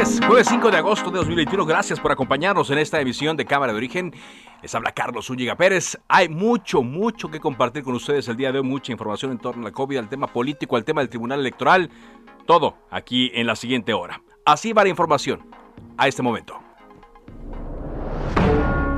Jueves, jueves 5 de agosto de 2021. Gracias por acompañarnos en esta emisión de Cámara de Origen. Les habla Carlos Zúñiga Pérez. Hay mucho, mucho que compartir con ustedes el día de hoy. Mucha información en torno a la COVID, al tema político, al tema del Tribunal Electoral. Todo aquí en la siguiente hora. Así va la información a este momento.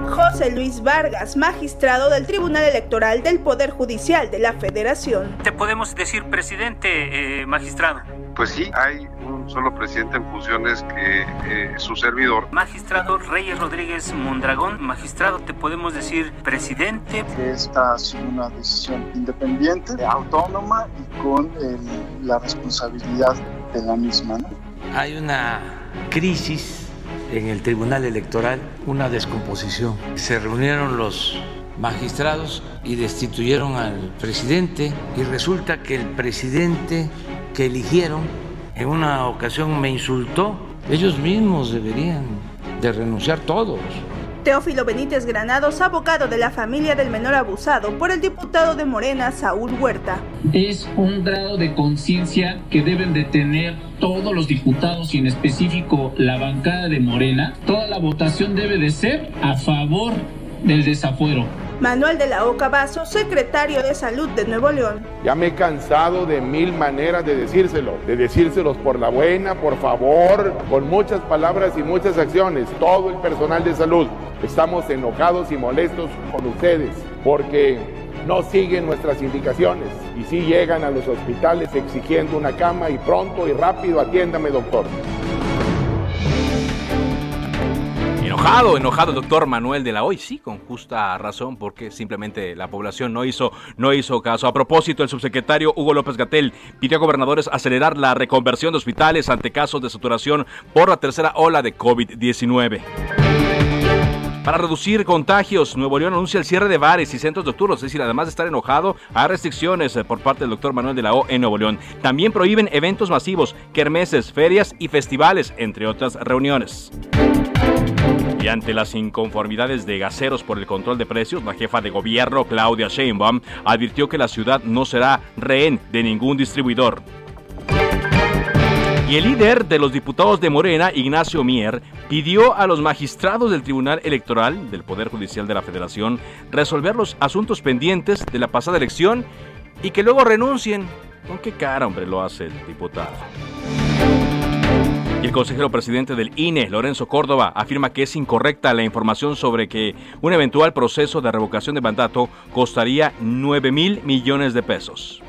José Luis Vargas, magistrado del Tribunal Electoral del Poder Judicial de la Federación. ¿Te podemos decir presidente, eh, magistrado? Pues sí, hay un solo presidente en funciones que eh, su servidor. Magistrado Reyes Rodríguez Mondragón, magistrado, ¿te podemos decir presidente? Esta ha sido una decisión independiente, autónoma y con el, la responsabilidad de la misma. ¿no? Hay una crisis en el Tribunal Electoral una descomposición. Se reunieron los magistrados y destituyeron al presidente y resulta que el presidente que eligieron en una ocasión me insultó. Ellos mismos deberían de renunciar todos. Teófilo Benítez Granados, abogado de la familia del menor abusado por el diputado de Morena, Saúl Huerta. Es un grado de conciencia que deben de tener todos los diputados y en específico la bancada de Morena. Toda la votación debe de ser a favor del desafuero. Manuel de la Oca Vaso, secretario de Salud de Nuevo León. Ya me he cansado de mil maneras de decírselo, de decírselos por la buena, por favor, con muchas palabras y muchas acciones. Todo el personal de salud estamos enojados y molestos con ustedes porque no siguen nuestras indicaciones y sí llegan a los hospitales exigiendo una cama y pronto y rápido atiéndame doctor. Enojado, enojado el doctor Manuel de la Hoy, sí, con justa razón, porque simplemente la población no hizo, no hizo caso. A propósito, el subsecretario Hugo López Gatel pidió a gobernadores acelerar la reconversión de hospitales ante casos de saturación por la tercera ola de COVID-19. Para reducir contagios, Nuevo León anuncia el cierre de bares y centros nocturnos. Es decir, además de estar enojado, hay restricciones por parte del doctor Manuel de la O en Nuevo León. También prohíben eventos masivos, kermeses, ferias y festivales, entre otras reuniones. Y las inconformidades de gaseros por el control de precios, la jefa de gobierno, Claudia Sheinbaum, advirtió que la ciudad no será rehén de ningún distribuidor. Y el líder de los diputados de Morena, Ignacio Mier, pidió a los magistrados del Tribunal Electoral del Poder Judicial de la Federación resolver los asuntos pendientes de la pasada elección y que luego renuncien. ¿Con qué cara, hombre, lo hace el diputado? Y el consejero presidente del INE, Lorenzo Córdoba, afirma que es incorrecta la información sobre que un eventual proceso de revocación de mandato costaría 9 mil millones de pesos.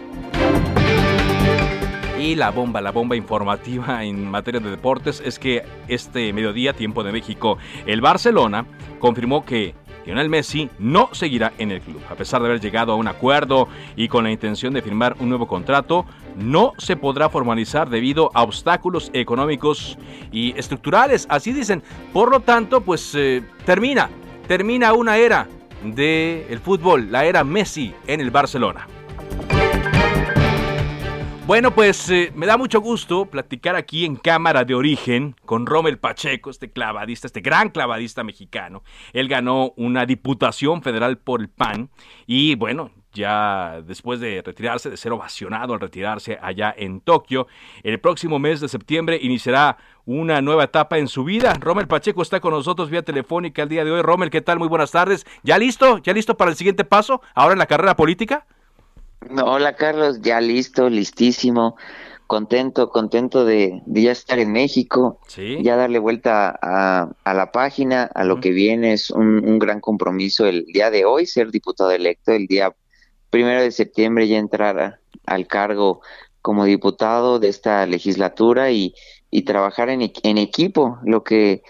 Y la bomba, la bomba informativa en materia de deportes es que este mediodía, tiempo de México, el Barcelona confirmó que Lionel Messi no seguirá en el club. A pesar de haber llegado a un acuerdo y con la intención de firmar un nuevo contrato, no se podrá formalizar debido a obstáculos económicos y estructurales. Así dicen. Por lo tanto, pues eh, termina, termina una era del fútbol, la era Messi en el Barcelona. Bueno, pues eh, me da mucho gusto platicar aquí en Cámara de Origen con Rommel Pacheco, este clavadista, este gran clavadista mexicano. Él ganó una diputación federal por el PAN y bueno, ya después de retirarse, de ser ovacionado al retirarse allá en Tokio, el próximo mes de septiembre iniciará una nueva etapa en su vida. Rommel Pacheco está con nosotros vía telefónica el día de hoy. Rommel, ¿qué tal? Muy buenas tardes. ¿Ya listo? ¿Ya listo para el siguiente paso? ¿Ahora en la carrera política? Hola Carlos, ya listo, listísimo, contento, contento de, ya estar en México, ya darle vuelta a, la página, a lo que viene, es un, gran compromiso el día de hoy, ser diputado electo, el día primero de septiembre ya entrar al cargo como diputado de esta legislatura y, trabajar en, en equipo, lo que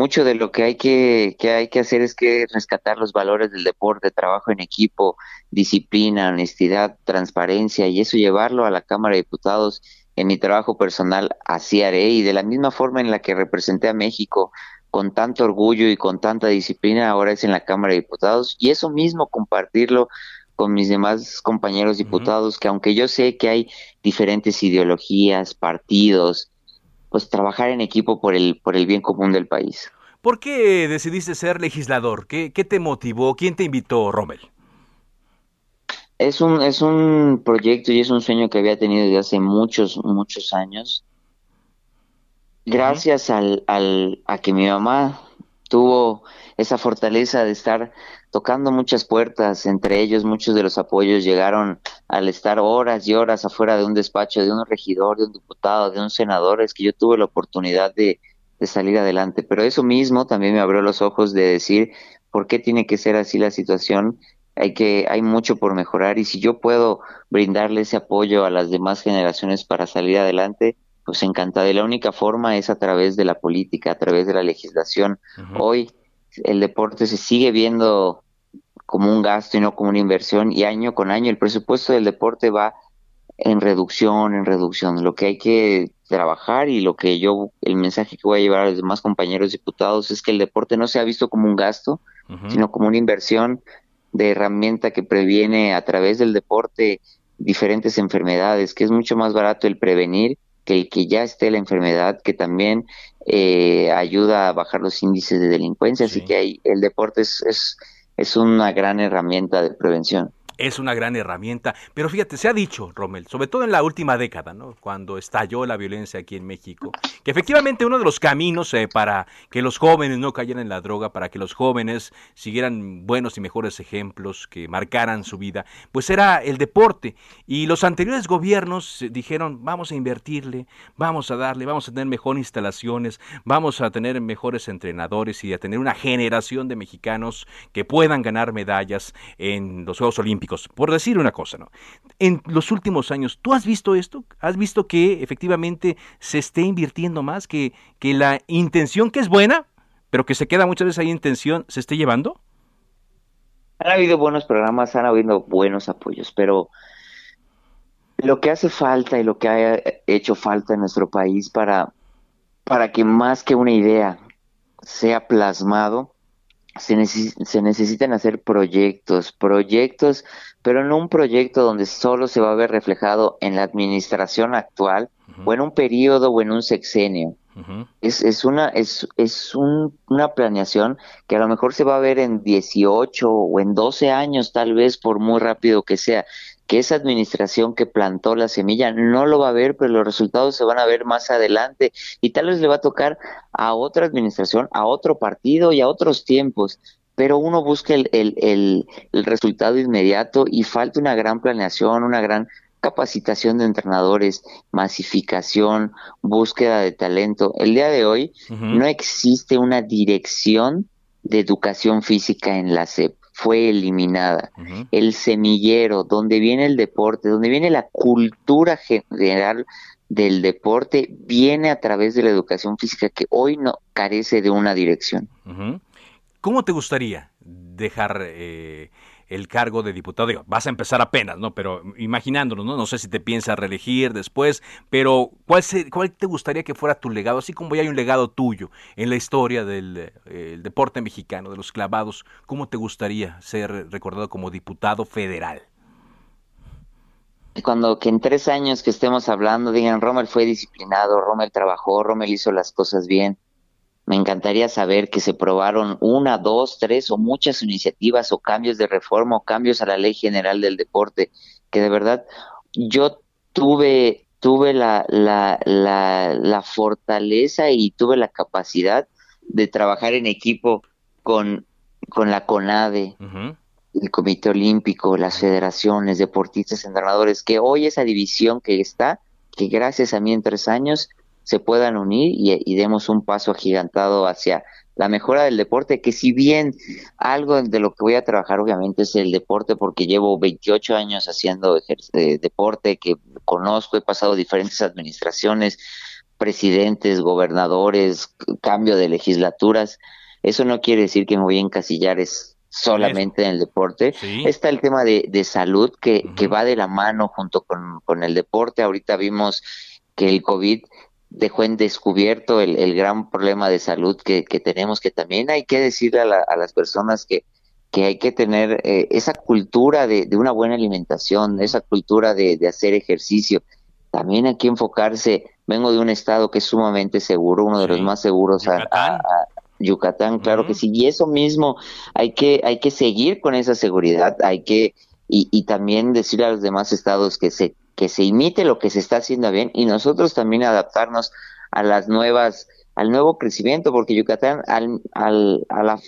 mucho de lo que hay que, que hay que hacer es que rescatar los valores del deporte, trabajo en equipo, disciplina, honestidad, transparencia y eso llevarlo a la Cámara de Diputados en mi trabajo personal así haré. Y de la misma forma en la que representé a México con tanto orgullo y con tanta disciplina ahora es en la Cámara de Diputados. Y eso mismo compartirlo con mis demás compañeros diputados que aunque yo sé que hay diferentes ideologías, partidos, pues trabajar en equipo por el, por el bien común del país. ¿Por qué decidiste ser legislador? ¿Qué, qué te motivó? ¿Quién te invitó, Rommel? Es un, es un proyecto y es un sueño que había tenido desde hace muchos, muchos años. Gracias al, al, a que mi mamá tuvo esa fortaleza de estar tocando muchas puertas, entre ellos muchos de los apoyos llegaron al estar horas y horas afuera de un despacho de un regidor, de un diputado, de un senador, es que yo tuve la oportunidad de, de salir adelante. Pero eso mismo también me abrió los ojos de decir por qué tiene que ser así la situación. Hay que hay mucho por mejorar y si yo puedo brindarle ese apoyo a las demás generaciones para salir adelante, pues encantado. Y la única forma es a través de la política, a través de la legislación. Hoy el deporte se sigue viendo como un gasto y no como una inversión y año con año el presupuesto del deporte va en reducción, en reducción. Lo que hay que trabajar y lo que yo, el mensaje que voy a llevar a los demás compañeros diputados es que el deporte no se ha visto como un gasto, sino como una inversión de herramienta que previene a través del deporte diferentes enfermedades, que es mucho más barato el prevenir que el que ya esté la enfermedad, que también eh, ayuda a bajar los índices de delincuencia, así que ahí el deporte es, es, es una gran herramienta de prevención es una gran herramienta. Pero fíjate, se ha dicho, Rommel, sobre todo en la última década, ¿no? cuando estalló la violencia aquí en México, que efectivamente uno de los caminos eh, para que los jóvenes no cayeran en la droga, para que los jóvenes siguieran buenos y mejores ejemplos, que marcaran su vida, pues era el deporte. Y los anteriores gobiernos dijeron, vamos a invertirle, vamos a darle, vamos a tener mejores instalaciones, vamos a tener mejores entrenadores y a tener una generación de mexicanos que puedan ganar medallas en los Juegos Olímpicos por decir una cosa, ¿no? En los últimos años, ¿tú has visto esto? ¿Has visto que efectivamente se esté invirtiendo más, que, que la intención que es buena, pero que se queda muchas veces ahí intención, se esté llevando? Han habido buenos programas, han habido buenos apoyos, pero lo que hace falta y lo que ha hecho falta en nuestro país para, para que más que una idea sea plasmado, se, se, necesitan hacer proyectos, proyectos, pero no un proyecto donde solo se va a ver reflejado en la administración actual o en un periodo o en un sexenio. es, es, una, es, es una planeación que a lo mejor se va a ver en 18 o en 12 años, tal vez por muy rápido que sea que esa administración que plantó la semilla no lo va a ver, pero los resultados se van a ver más adelante. Y tal vez le va a tocar a otra administración, a otro partido y a otros tiempos, pero uno busca el, el, el, resultado inmediato y falta una gran planeación, una gran capacitación de entrenadores, masificación, búsqueda de talento. El día de hoy no existe una dirección de educación física en la SEP fue eliminada. El semillero, donde viene el deporte, donde viene la cultura general del deporte, viene a través de la educación física que hoy no carece de una dirección. ¿Cómo te gustaría dejar eh, el cargo de diputado. Digo, vas a empezar apenas, ¿no? Pero imaginándonos, ¿no? No sé si te piensas reelegir después, pero ¿cuál, ¿cuál te gustaría que fuera tu legado? Así como ya hay un legado tuyo en la historia del deporte mexicano, de los clavados, ¿cómo te gustaría ser recordado como diputado federal? Cuando que en tres años que estemos hablando digan, Rommel fue disciplinado, Rommel trabajó, Rommel hizo las cosas bien, me encantaría saber que se probaron una, dos, tres o muchas iniciativas o cambios de reforma o cambios a la ley general del deporte, que de verdad yo tuve, tuve la, la, la, fortaleza y tuve la capacidad de trabajar en equipo con, con la CONADE, el Comité Olímpico, las federaciones, deportistas, entrenadores, que hoy esa división que está que gracias a mí en tres años se puedan unir y, demos un paso agigantado hacia la mejora del deporte, que si bien algo de lo que voy a trabajar obviamente es el deporte, porque llevo 28 años haciendo eh, deporte, que conozco, he pasado diferentes administraciones, presidentes, gobernadores, cambio de legislaturas, eso no quiere decir que me voy a encasillar es solamente en el deporte. Está el tema de, salud que, que, va de la mano junto con, con el deporte. Ahorita vimos que el COVID dejó en descubierto el, gran problema de salud que, tenemos, que también hay que decirle a, las personas que, que hay que tener eh, esa cultura de, una buena alimentación, esa cultura de, hacer ejercicio. También hay que enfocarse, vengo de un estado que es sumamente seguro, uno de los más seguros a, Yucatán, claro que sí, y eso mismo hay que, hay que seguir con esa seguridad, hay que, y, y también decirle a los demás estados que se que se imite lo que se está haciendo bien y nosotros también adaptarnos a las nuevas, al nuevo crecimiento, porque Yucatán, al, al, a la,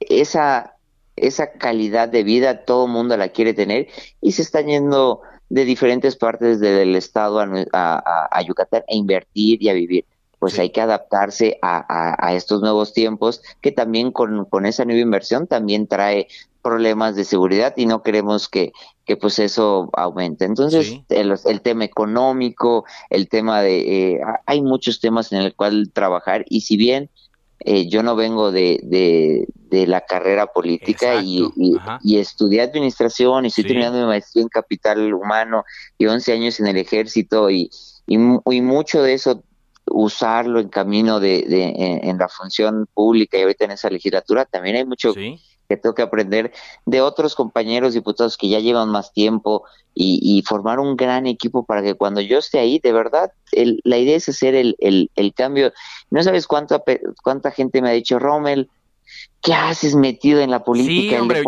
esa, esa calidad de vida, todo el mundo la quiere tener y se está yendo de diferentes partes del estado a, a, a Yucatán a invertir y a vivir. Pues hay que adaptarse a, a, estos nuevos tiempos que también con, con, esa nueva inversión también trae problemas de seguridad y no queremos que, que pues eso aumente. Entonces, el, tema económico, el tema de... Eh, hay muchos temas en el cual trabajar y si bien eh, yo no vengo de, de, la carrera política y, y, estudié administración y estoy terminando mi maestría en capital humano y 11 años en el ejército y, y, mucho de eso usarlo en camino de, de en, la función pública y ahorita en esa legislatura también hay mucho que tengo que aprender de otros compañeros diputados que ya llevan más tiempo y, formar un gran equipo para que cuando yo esté ahí, de verdad, la idea es hacer el, el, el cambio. No sabes cuánta, cuánta gente me ha dicho, Rommel, ¿Qué haces metido en la política? Sí, hombre,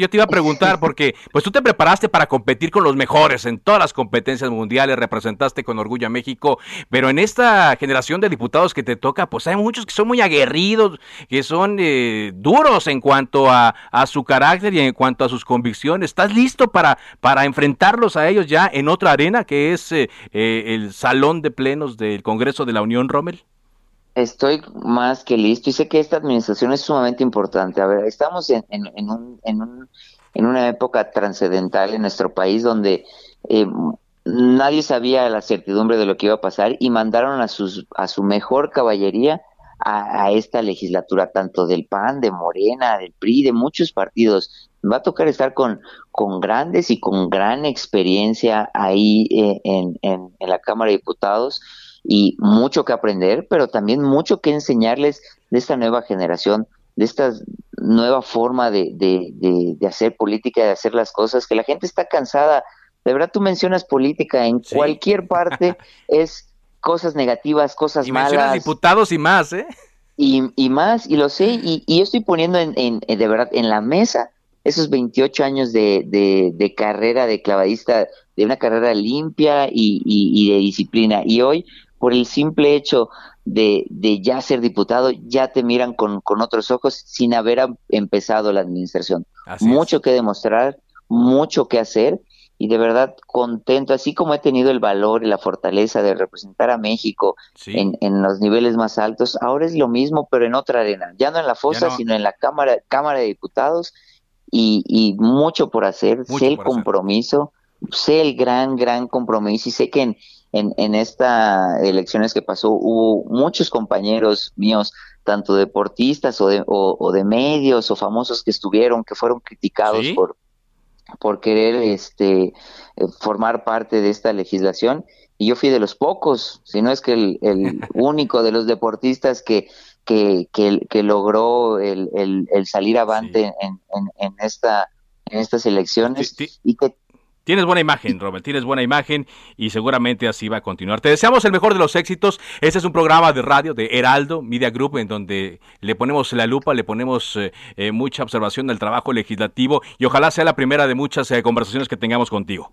yo, te iba a preguntar, porque pues tú te preparaste para competir con los mejores en todas las competencias mundiales, representaste con orgullo a México, pero en esta generación de diputados que te toca, pues hay muchos que son muy aguerridos, que son eh, duros en cuanto a, su carácter y en cuanto a sus convicciones. ¿Estás listo para, para enfrentarlos a ellos ya en otra arena, que es eh, eh, el Salón de Plenos del Congreso de la Unión, Rommel? Estoy más que listo y sé que esta administración es sumamente importante. A ver, estamos en, un, en, un, en una época trascendental en nuestro país donde eh, nadie sabía la certidumbre de lo que iba a pasar y mandaron a, sus, a su mejor caballería a, a, esta legislatura, tanto del PAN, de Morena, del PRI, de muchos partidos. Va a tocar estar con, con grandes y con gran experiencia ahí eh, en la Cámara de Diputados y mucho que aprender, pero también mucho que enseñarles de esta nueva generación, de esta nueva forma de, de, hacer política, de hacer las cosas, que la gente está cansada. De verdad, tú mencionas política en cualquier parte, es cosas negativas, cosas y malas. diputados y más, ¿eh? Y, y más, y lo sé, y, y yo estoy poniendo en, en, de verdad en la mesa esos 28 años de, de, de, carrera de clavadista, de una carrera limpia y, y, y, de disciplina. Y hoy por el simple hecho de, de ya ser diputado, ya te miran con, con otros ojos sin haber empezado la administración. mucho que demostrar, mucho que hacer y de verdad contento, así como he tenido el valor y la fortaleza de representar a México en, en, los niveles más altos, ahora es lo mismo, pero en otra arena, ya no en la fosa, sino en la Cámara, Cámara de Diputados y, y mucho por hacer, sé el compromiso, sé el gran, gran compromiso y sé que en, en, en estas elecciones que pasó hubo muchos compañeros míos, tanto deportistas o de, o, de medios o famosos que estuvieron, que fueron criticados por, por querer este, eh, formar parte de esta legislación. Y yo fui de los pocos, si no es que el, el único de los deportistas que, que, que, logró el, el, salir avante en, en, en, esta en estas elecciones y que Tienes buena imagen, Robert, tienes buena imagen y seguramente así va a continuar. Te deseamos el mejor de los éxitos. Este es un programa de radio de Heraldo Media Group en donde le ponemos la lupa, le ponemos eh, eh, mucha observación del trabajo legislativo y ojalá sea la primera de muchas eh, conversaciones que tengamos contigo.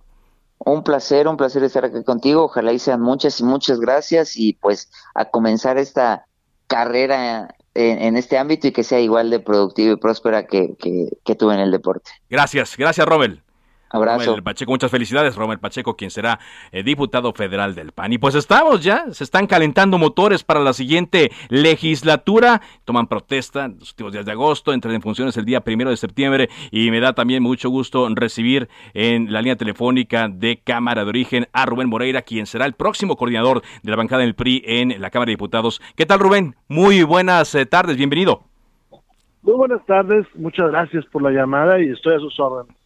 Un placer, un placer estar aquí contigo. Ojalá y sean muchas y muchas gracias y pues a comenzar esta carrera en, este ámbito y que sea igual de productiva y próspera que, que, que tuve en el deporte. Gracias, gracias Robert. Abrazo. Romel Pacheco, muchas felicidades, Romel Pacheco, quien será eh, diputado federal del PAN. Y pues estamos ya, se están calentando motores para la siguiente legislatura. Toman protesta los últimos días de agosto, entran en funciones el día primero de septiembre. Y me da también mucho gusto recibir en la línea telefónica de Cámara de Origen a Rubén Moreira, quien será el próximo coordinador de la bancada del PRI en la Cámara de Diputados. ¿Qué tal, Rubén? Muy buenas eh, tardes, bienvenido. Muy buenas tardes, muchas gracias por la llamada y estoy a sus órdenes.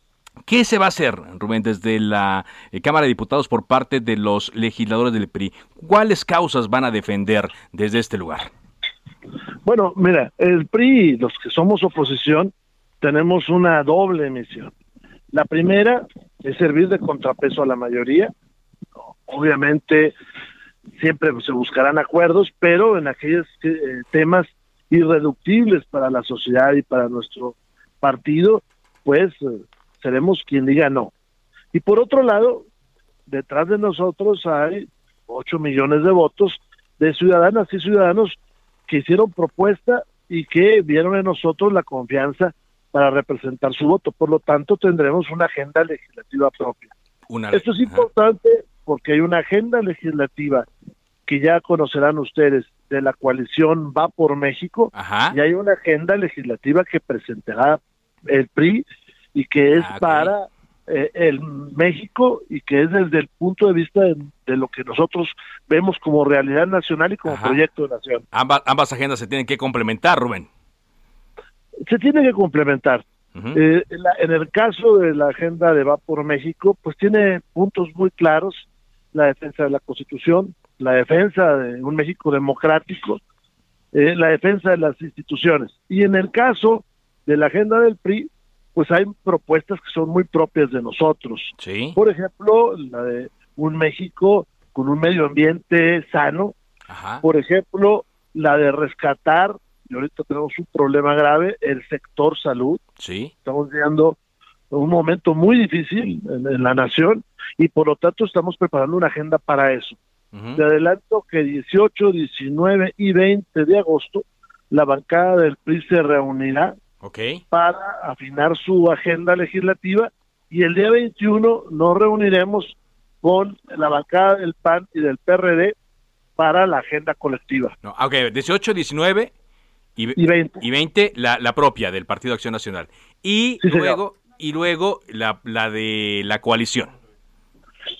¿Qué se va a hacer, Rubén, desde la eh, Cámara de Diputados por parte de los legisladores del PRI? ¿Cuáles causas van a defender desde este lugar? Bueno, mira, el PRI, los que somos oposición, tenemos una doble misión. La primera es servir de contrapeso a la mayoría. Obviamente, siempre se buscarán acuerdos, pero en aquellos eh, temas irreductibles para la sociedad y para nuestro partido, pues eh, seremos quien diga no. Y por otro lado, detrás de nosotros hay 8 millones de votos de ciudadanas y ciudadanos que hicieron propuesta y que vieron en nosotros la confianza para representar su voto. Por lo tanto, tendremos una agenda legislativa propia. Esto es importante porque hay una agenda legislativa que ya conocerán ustedes de la coalición Va por México y hay una agenda legislativa que presentará el PRI y que es ah, para eh, el México y que es desde el punto de vista de, lo que nosotros vemos como realidad nacional y como proyecto de nación. Ambas, ambas agendas se tienen que complementar, Rubén. Se tiene que complementar. Eh, en, el caso de la agenda de Va por México, pues tiene puntos muy claros, la defensa de la Constitución, la defensa de un México democrático, eh, la defensa de las instituciones. Y en el caso de la agenda del PRI, pues hay propuestas que son muy propias de nosotros. Sí. Por ejemplo, la de un México con un medio ambiente sano. Por ejemplo, la de rescatar, y ahorita tenemos un problema grave, el sector salud. Sí. Estamos viendo un momento muy difícil en, la nación y por lo tanto estamos preparando una agenda para eso. Te adelanto que 18, 19 y 20 de agosto la bancada del PRI se reunirá para afinar su agenda legislativa y el día 21 nos reuniremos con la bancada del PAN y del PRD para la agenda colectiva. No, ok, 18, 19 y, 20, la, la, propia del Partido Acción Nacional. Y luego, y luego la, la de la coalición.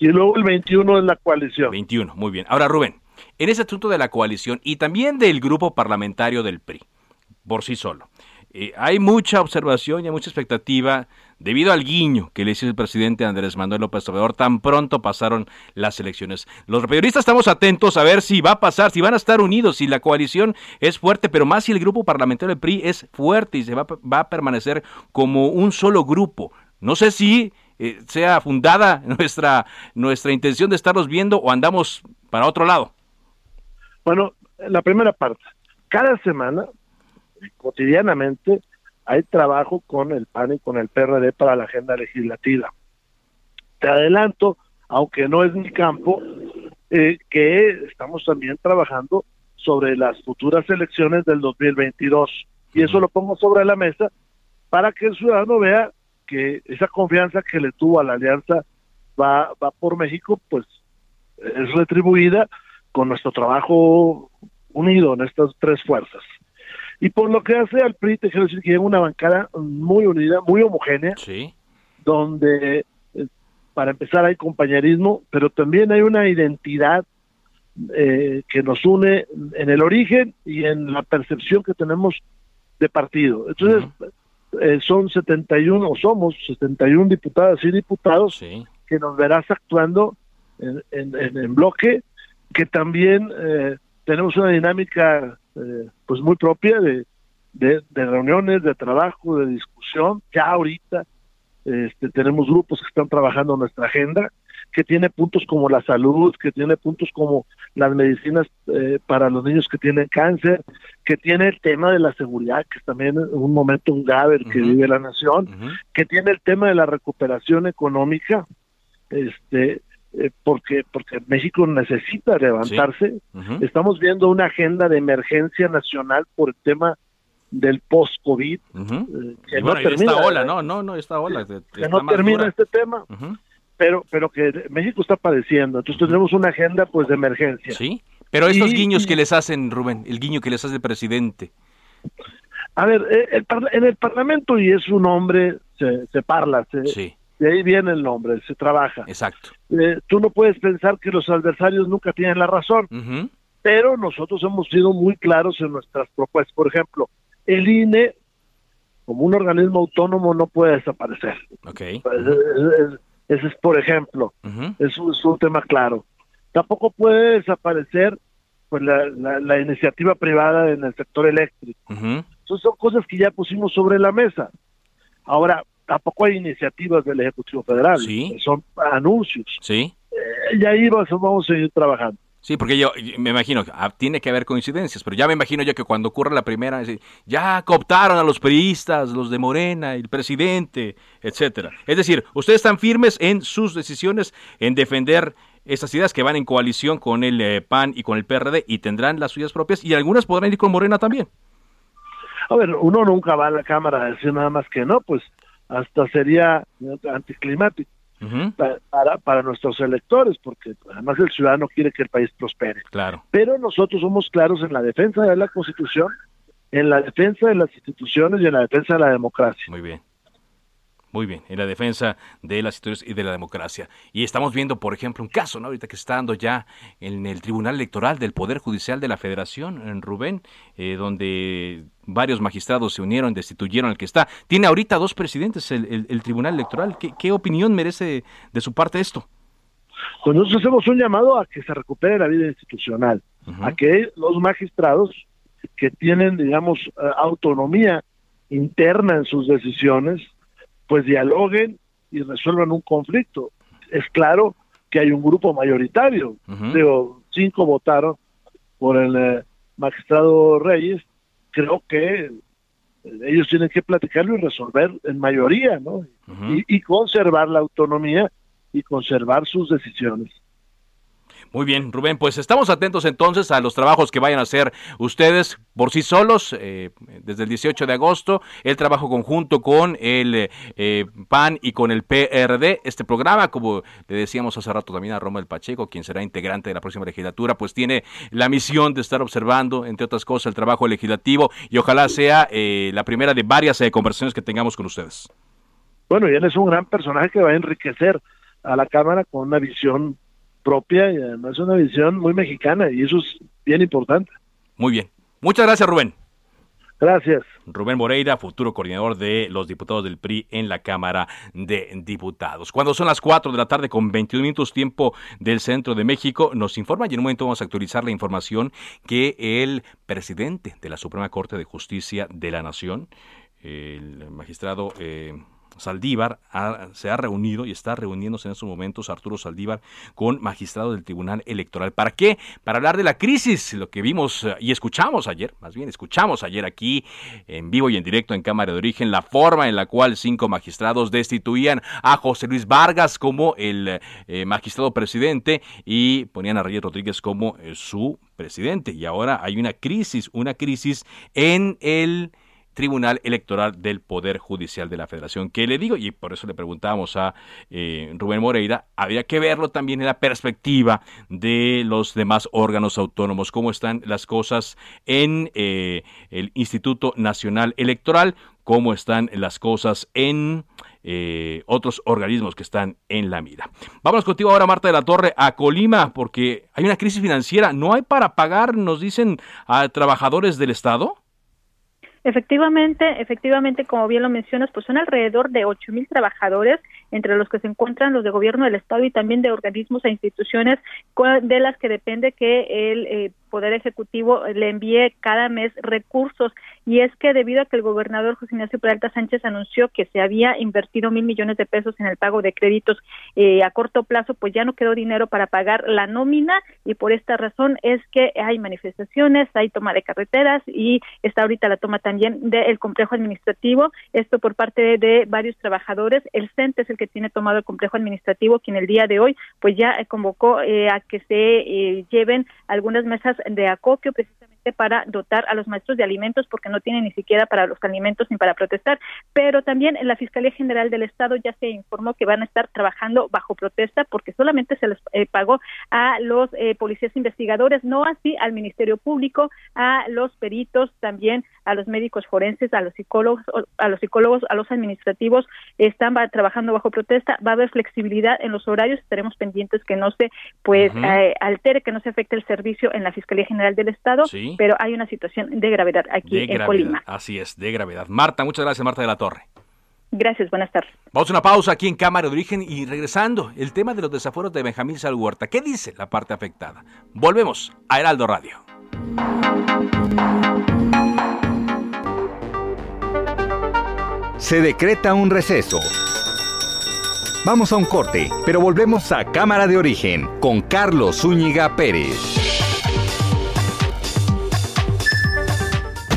Y luego el 21 es la coalición. 21, muy bien. Ahora, Rubén, en ese asunto de la coalición y también del grupo parlamentario del PRI, por sí solo, eh, hay mucha observación y hay mucha expectativa debido al guiño que le hizo el presidente Andrés Manuel López Obrador tan pronto pasaron las elecciones. Los periodistas estamos atentos a ver si va a pasar, si van a estar unidos, si la coalición es fuerte, pero más si el grupo parlamentario del PRI es fuerte y se va, a permanecer como un solo grupo. No sé si eh, sea fundada nuestra, nuestra intención de estarlos viendo o andamos para otro lado. Bueno, la primera parte. Cada semana cotidianamente hay trabajo con el PAN y con el PRD para la agenda legislativa. Te adelanto, aunque no es mi campo, eh, que estamos también trabajando sobre las futuras elecciones del 2022. Y eso lo pongo sobre la mesa para que el ciudadano vea que esa confianza que le tuvo a la alianza va, va por México, pues es retribuida con nuestro trabajo unido en estas tres fuerzas. Y por lo que hace al PRI, te quiero decir que hay una bancada muy unida, muy homogénea, donde eh, para empezar hay compañerismo, pero también hay una identidad eh, que nos une en el origen y en la percepción que tenemos de partido. Entonces, eh, son 71, o somos 71 diputadas y diputados que nos verás actuando en, en, bloque, que también tenemos una dinámica eh, pues muy propia de, de, reuniones, de trabajo, de discusión. Ya ahorita este, tenemos grupos que están trabajando nuestra agenda, que tiene puntos como la salud, que tiene puntos como las medicinas eh, para los niños que tienen cáncer, que tiene el tema de la seguridad, que es también un momento grave que vive la nación, que tiene el tema de la recuperación económica, este eh, porque porque México necesita levantarse. Estamos viendo una agenda de emergencia nacional por el tema del post-COVID. Eh, que no termina, esta ola, no, no, no, esta ola. Que no termina este tema, pero, pero que México está padeciendo. Entonces tenemos una agenda pues de emergencia. Sí, pero estos guiños que les hacen, Rubén, el guiño que les hace el presidente. A ver, eh, en el Parlamento, y es un hombre, se, se parla, se, de ahí viene el nombre, se trabaja. Exacto. Eh, tú no puedes pensar que los adversarios nunca tienen la razón, pero nosotros hemos sido muy claros en nuestras propuestas. Por ejemplo, el INE, como un organismo autónomo, no puede desaparecer. Okay. Ese es, por ejemplo, es, un, tema claro. Tampoco puede desaparecer pues la, la, iniciativa privada en el sector eléctrico. son cosas que ya pusimos sobre la mesa. Ahora, tampoco hay iniciativas del Ejecutivo Federal, son anuncios. Sí. Eh, y ahí vamos, a seguir trabajando. Sí, porque yo me imagino, ah, tiene que haber coincidencias, pero ya me imagino yo que cuando ocurra la primera, ya cooptaron a los periodistas, los de Morena, el presidente, etcétera. Es decir, ustedes están firmes en sus decisiones en defender esas ideas que van en coalición con el eh, PAN y con el PRD y tendrán las suyas propias y algunas podrán ir con Morena también. A ver, uno nunca va a la Cámara a decir nada más que no, pues hasta sería anticlimático para, para nuestros electores, porque además el ciudadano quiere que el país prospere. Claro. Pero nosotros somos claros en la defensa de la Constitución, en la defensa de las instituciones y en la defensa de la democracia. Muy bien. Muy bien, en la defensa de las historias y de la democracia. Y estamos viendo, por ejemplo, un caso, ¿no? Ahorita que está dando ya en el Tribunal Electoral del Poder Judicial de la Federación, en Rubén, eh, donde varios magistrados se unieron, destituyeron al que está. Tiene ahorita dos presidentes el, Tribunal Electoral. ¿Qué, opinión merece de su parte esto? Pues nosotros hacemos un llamado a que se recupere la vida institucional, a que los magistrados que tienen, digamos, eh, autonomía interna en sus decisiones, pues dialoguen y resuelvan un conflicto. Es claro que hay un grupo mayoritario, digo, cinco votaron por el eh, magistrado Reyes, creo que ellos tienen que platicarlo y resolver en mayoría, ¿no? y conservar la autonomía y conservar sus decisiones. Muy bien, Rubén, pues estamos atentos entonces a los trabajos que vayan a hacer ustedes por sí solos eh, desde el 18 de agosto, el trabajo conjunto con el eh, PAN y con el PRD. Este programa, como le decíamos hace rato también a Roma del Pacheco, quien será integrante de la próxima legislatura, pues tiene la misión de estar observando, entre otras cosas, el trabajo legislativo y ojalá sea eh, la primera de varias conversaciones que tengamos con ustedes. Bueno, y es un gran personaje que va a enriquecer a la Cámara con una visión propia y además una visión muy mexicana y eso es bien importante. Muy bien. Muchas gracias, Rubén. Gracias. Rubén Moreira, futuro coordinador de los diputados del PRI en la Cámara de Diputados. Cuando son las 4 de la tarde con 21 minutos tiempo del centro de México, nos informa y en un momento vamos a actualizar la información que el presidente de la Suprema Corte de Justicia de la Nación, el magistrado eh, Saldívar se ha reunido y está reuniéndose en estos momentos Arturo Saldívar con magistrados del Tribunal Electoral. ¿Para qué? Para hablar de la crisis, lo que vimos eh, y escuchamos ayer, más bien escuchamos ayer aquí en vivo y en directo en Cámara de Origen, la forma en la cual cinco magistrados destituían a José Luis Vargas como el eh, magistrado presidente y ponían a Reyes Rodríguez como eh, su presidente. Y ahora hay una crisis, una crisis en el Tribunal Electoral del Poder Judicial de la Federación. ¿Qué le digo? Y por eso le preguntábamos a eh, Rubén Moreira, había que verlo también en la perspectiva de los demás órganos autónomos, cómo están las cosas en eh, el Instituto Nacional Electoral, cómo están las cosas en eh, otros organismos que están en la mira. Vamos contigo ahora, Marta de la Torre, a Colima, porque hay una crisis financiera. ¿No hay para pagar, nos dicen, a trabajadores del Estado? Efectivamente, efectivamente, como bien lo mencionas, pues son alrededor de ocho mil trabajadores, entre los que se encuentran los de gobierno del estado y también de organismos e instituciones de las que depende que el eh, Poder Ejecutivo le envíe cada mes recursos. Y es que debido a que el gobernador José Ignacio Peralta Sánchez anunció que se había invertido mil millones de pesos en el pago de créditos eh, a corto plazo, pues ya no quedó dinero para pagar la nómina y por esta razón es que hay manifestaciones, hay toma de carreteras y está ahorita la toma también del complejo administrativo, esto por parte de, varios trabajadores. El CENTE es el que tiene tomado el complejo administrativo, quien el día de hoy pues ya convocó eh, a que se eh, lleven algunas mesas de acopio precisamente para dotar a los maestros de alimentos porque no tienen ni siquiera para los alimentos ni para protestar. Pero también en la Fiscalía General del Estado ya se informó que van a estar trabajando bajo protesta porque solamente se les eh, pagó a los eh, policías investigadores, no así al Ministerio Público, a los peritos, también a los médicos forenses, a los psicólogos, a los psicólogos, a los administrativos, están trabajando bajo protesta, va a haber flexibilidad en los horarios, estaremos pendientes que no se pues eh, altere, que no se afecte el servicio en la Fiscalía General del Estado, pero hay una situación de gravedad aquí en Colima. Así es, de gravedad. Marta, muchas gracias, Marta de la Torre. Gracias, buenas tardes. Vamos a una pausa aquí en Cámara de Origen y regresando, el tema de los desafueros de Benjamín Salhuerta. ¿Qué dice la parte afectada? Volvemos a Heraldo Radio. Se decreta un receso. Vamos a un corte, pero volvemos a Cámara de Origen con Carlos Zúñiga Pérez.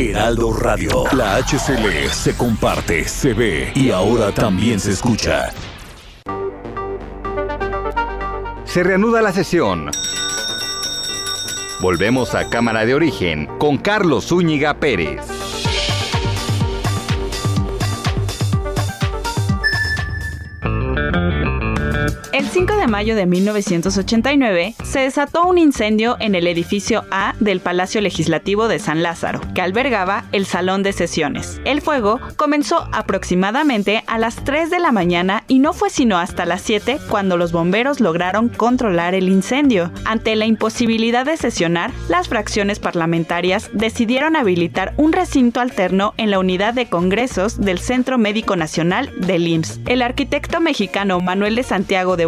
Heraldo Radio. La HCL se comparte, se ve y ahora también se escucha. Se reanuda la sesión. Volvemos a Cámara de Origen con Carlos Zúñiga Pérez. 5 de mayo de 1989 se desató un incendio en el edificio A del Palacio Legislativo de San Lázaro, que albergaba el Salón de Sesiones. El fuego comenzó aproximadamente a las 3 de la mañana y no fue sino hasta las 7 cuando los bomberos lograron controlar el incendio. Ante la imposibilidad de sesionar, las fracciones parlamentarias decidieron habilitar un recinto alterno en la unidad de congresos del Centro Médico Nacional del IMSS. El arquitecto mexicano Manuel de Santiago de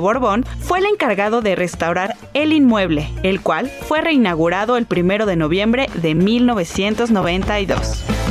Fue el encargado de restaurar el inmueble, el cual fue reinaugurado el 1 de noviembre de 1992.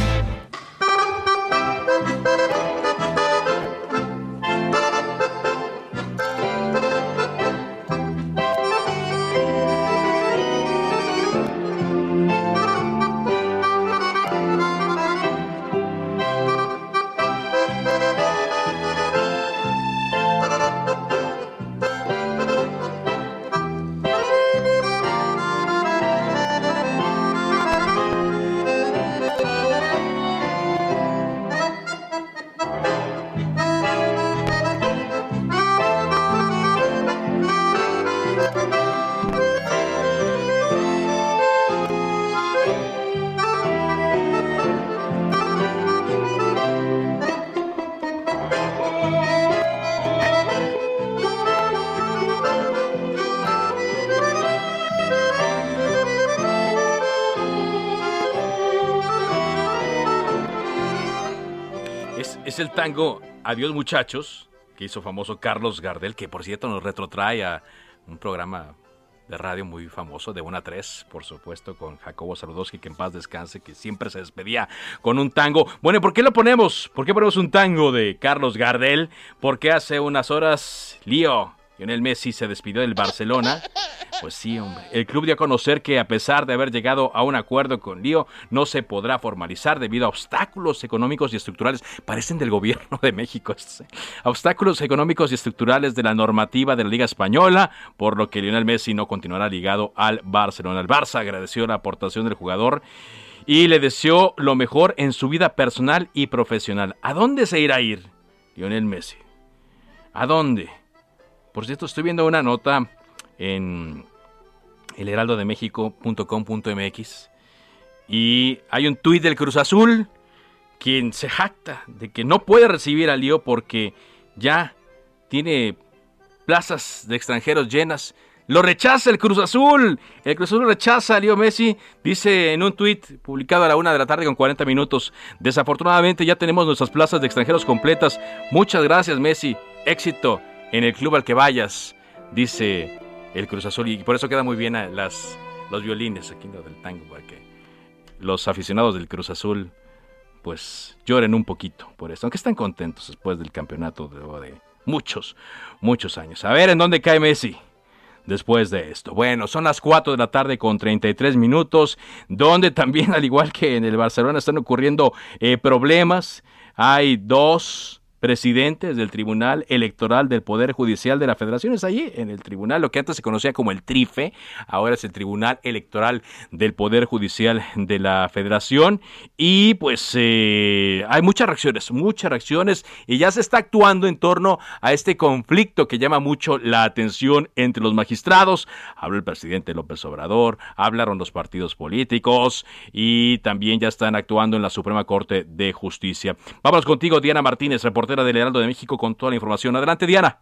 El tango Adiós muchachos, que hizo famoso Carlos Gardel, que por cierto nos retrotrae a un programa de radio muy famoso, de 1 a 3, por supuesto, con Jacobo Saludowski, que en paz descanse, que siempre se despedía con un tango. Bueno, ¿por qué lo ponemos? ¿Por qué ponemos un tango de Carlos Gardel? Porque hace unas horas, Lío, Lionel Messi se despidió del Barcelona. Pues sí, hombre. El club dio a conocer que a pesar de haber llegado a un acuerdo con Lío, no se podrá formalizar debido a obstáculos económicos y estructurales. Parecen del gobierno de México. ¿eh? Obstáculos económicos y estructurales de la normativa de la Liga Española, por lo que Lionel Messi no continuará ligado al Barcelona. El Barça agradeció la aportación del jugador y le deseó lo mejor en su vida personal y profesional. ¿A dónde se irá a ir Lionel Messi? ¿A dónde? Por cierto, estoy viendo una nota en elheraldodemexico.com.mx y hay un tuit del Cruz Azul quien se jacta de que no puede recibir a Lío porque ya tiene plazas de extranjeros llenas. Lo rechaza el Cruz Azul. El Cruz Azul rechaza a Lío Messi. Dice en un tuit publicado a la una de la tarde con 40 minutos. Desafortunadamente ya tenemos nuestras plazas de extranjeros completas. Muchas gracias Messi. Éxito en el club al que vayas, dice el Cruz Azul. Y por eso queda muy bien las, los violines aquí lo del tango, porque los aficionados del Cruz Azul pues lloren un poquito por esto, aunque están contentos después del campeonato de, de muchos, muchos años. A ver en dónde cae Messi después de esto. Bueno, son las 4 de la tarde con 33 minutos, donde también, al igual que en el Barcelona, están ocurriendo eh, problemas. Hay dos presidentes del Tribunal Electoral del Poder Judicial de la Federación. Es allí, en el tribunal, lo que antes se conocía como el TRIFE, ahora es el Tribunal Electoral del Poder Judicial de la Federación. Y pues eh, hay muchas reacciones, muchas reacciones, y ya se está actuando en torno a este conflicto que llama mucho la atención entre los magistrados. Habla el presidente López Obrador, hablaron los partidos políticos y también ya están actuando en la Suprema Corte de Justicia. Vámonos contigo, Diana Martínez, reportera del Heraldo de México con toda la información. Adelante, Diana.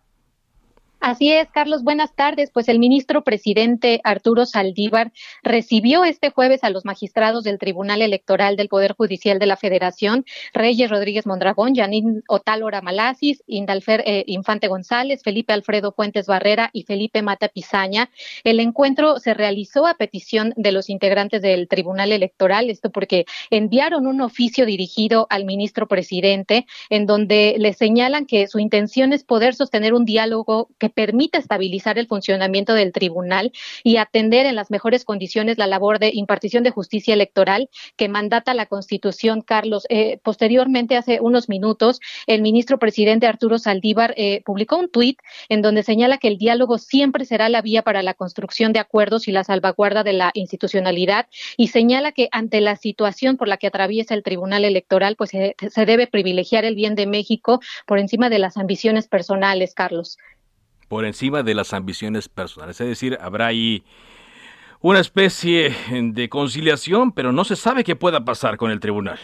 Así es, Carlos, buenas tardes. Pues el ministro presidente Arturo Saldívar recibió este jueves a los magistrados del Tribunal Electoral del Poder Judicial de la Federación, Reyes Rodríguez Mondragón, Yanín Otálora Malasis, Indalfer eh, Infante González, Felipe Alfredo Fuentes Barrera y Felipe Mata Pizaña. El encuentro se realizó a petición de los integrantes del Tribunal Electoral, esto porque enviaron un oficio dirigido al ministro presidente en donde le señalan que su intención es poder sostener un diálogo que permita estabilizar el funcionamiento del tribunal y atender en las mejores condiciones la labor de impartición de justicia electoral que mandata la Constitución, Carlos. Eh, posteriormente, hace unos minutos, el ministro presidente Arturo Saldívar eh, publicó un tuit en donde señala que el diálogo siempre será la vía para la construcción de acuerdos y la salvaguarda de la institucionalidad y señala que ante la situación por la que atraviesa el Tribunal Electoral, pues se debe privilegiar el bien de México por encima de las ambiciones personales, Carlos por encima de las ambiciones personales. Es decir, habrá ahí una especie de conciliación, pero no se sabe qué pueda pasar con el tribunal.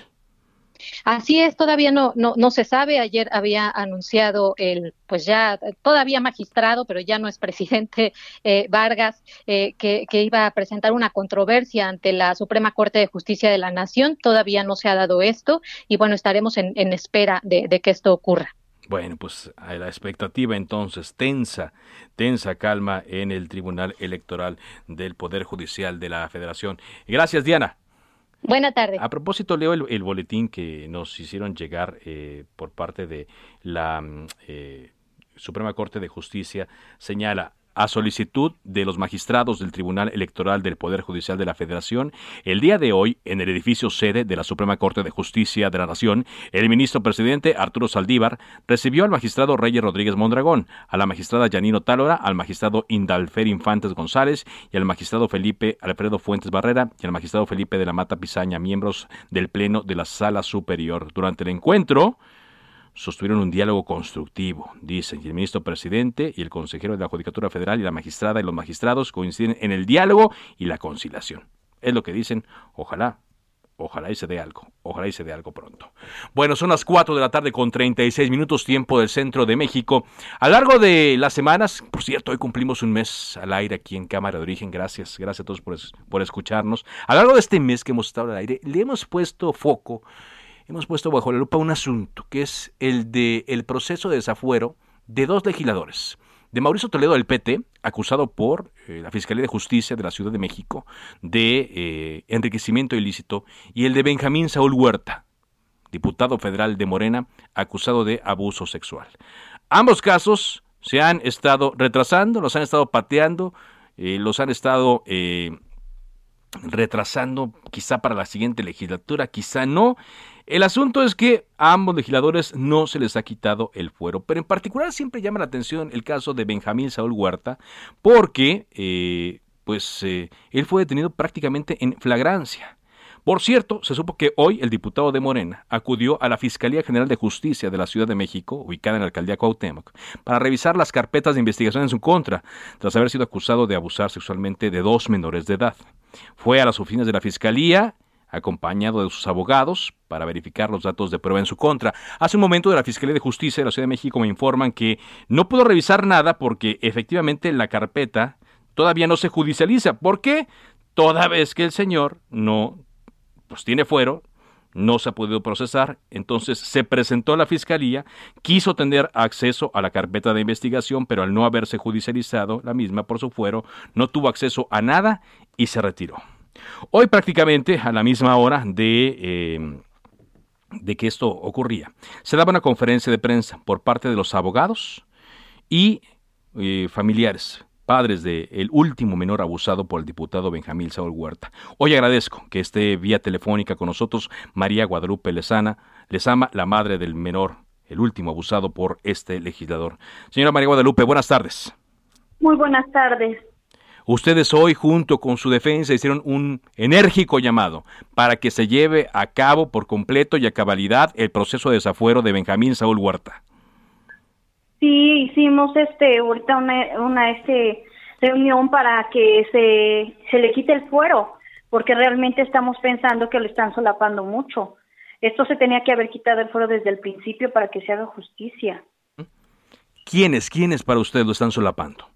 Así es, todavía no, no, no se sabe. Ayer había anunciado el, pues ya todavía magistrado, pero ya no es presidente eh, Vargas, eh, que, que, iba a presentar una controversia ante la Suprema Corte de Justicia de la Nación. Todavía no se ha dado esto y bueno, estaremos en, en espera de, de que esto ocurra. Bueno, pues hay la expectativa entonces tensa, tensa calma en el Tribunal Electoral del Poder Judicial de la Federación. Gracias, Diana. Buena tarde. A propósito, leo el, boletín que nos hicieron llegar eh, por parte de la mm, eh, Suprema Corte de Justicia. Señala, a solicitud de los magistrados del Tribunal Electoral del Poder Judicial de la Federación, el día de hoy, en el edificio sede de la Suprema Corte de Justicia de la Nación, el ministro presidente Arturo Saldívar recibió al magistrado Reyes Rodríguez Mondragón, a la magistrada Yanino Tálora, al magistrado Indalfer Infantes González y al magistrado Felipe Alfredo Fuentes Barrera y al magistrado Felipe de la Mata Pizaña, miembros del Pleno de la Sala Superior. Durante el encuentro, sostuvieron un diálogo constructivo, dicen, y el ministro presidente y el consejero de la Judicatura Federal y la magistrada y los magistrados coinciden en el diálogo y la conciliación. Es lo que dicen, ojalá, ojalá y se dé algo, ojalá y se dé algo pronto. Bueno, son las 4 de la tarde con 36 minutos tiempo del centro de México. A lo largo de las semanas, por cierto, hoy cumplimos un mes al aire aquí en Cámara de Origen, gracias, gracias a todos por, por escucharnos. A lo largo de este mes que hemos estado al aire, le hemos puesto foco hemos puesto bajo la lupa un asunto, que es el de el proceso de desafuero de dos legisladores. De Mauricio Toledo del PT, acusado por eh, la Fiscalía de Justicia de la Ciudad de México de eh, enriquecimiento ilícito, y el de Benjamín Saúl Huerta, diputado federal de Morena, acusado de abuso sexual. Ambos casos se han estado retrasando, los han estado pateando, eh, los han estado retrasando quizá para la siguiente legislatura, quizá no. El asunto es que a ambos legisladores no se les ha quitado el fuero, pero en particular siempre llama la atención el caso de Benjamín Saúl Huerta, porque eh, pues eh, él fue detenido prácticamente en flagrancia. Por cierto, se supo que hoy el diputado de Morena acudió a la Fiscalía General de Justicia de la Ciudad de México, ubicada en la alcaldía Cuauhtémoc, para revisar las carpetas de investigación en su contra, tras haber sido acusado de abusar sexualmente de dos menores de edad. Fue a las oficinas de la Fiscalía acompañado de sus abogados para verificar los datos de prueba en su contra. Hace un momento de la Fiscalía de Justicia de la Ciudad de México me informan que no pudo revisar nada porque efectivamente la carpeta todavía no se judicializa. ¿Por qué? Toda vez que el señor no pues tiene fuero, no se ha podido procesar, entonces se presentó a la Fiscalía, quiso tener acceso a la carpeta de investigación, pero al no haberse judicializado la misma por su fuero, no tuvo acceso a nada y se retiró. Hoy prácticamente a la misma hora de... Eh, de que esto ocurría. Se daba una conferencia de prensa por parte de los abogados y eh, familiares, padres del último menor abusado por el diputado Benjamín Saúl Huerta. Hoy agradezco que esté vía telefónica con nosotros María Guadalupe Lezana, Lezama, la madre del menor, el último abusado por este legislador. Señora María Guadalupe, buenas tardes. Muy buenas tardes. Ustedes hoy, junto con su defensa, hicieron un enérgico llamado para que se lleve a cabo por completo y a cabalidad el proceso de desafuero de Benjamín Saúl Huerta. Sí, hicimos este ahorita una, una este reunión para que se, se le quite el fuero, porque realmente estamos pensando que lo están solapando mucho. Esto se tenía que haber quitado el fuero desde el principio para que se haga justicia. ¿Quiénes, quiénes para usted lo están solapando?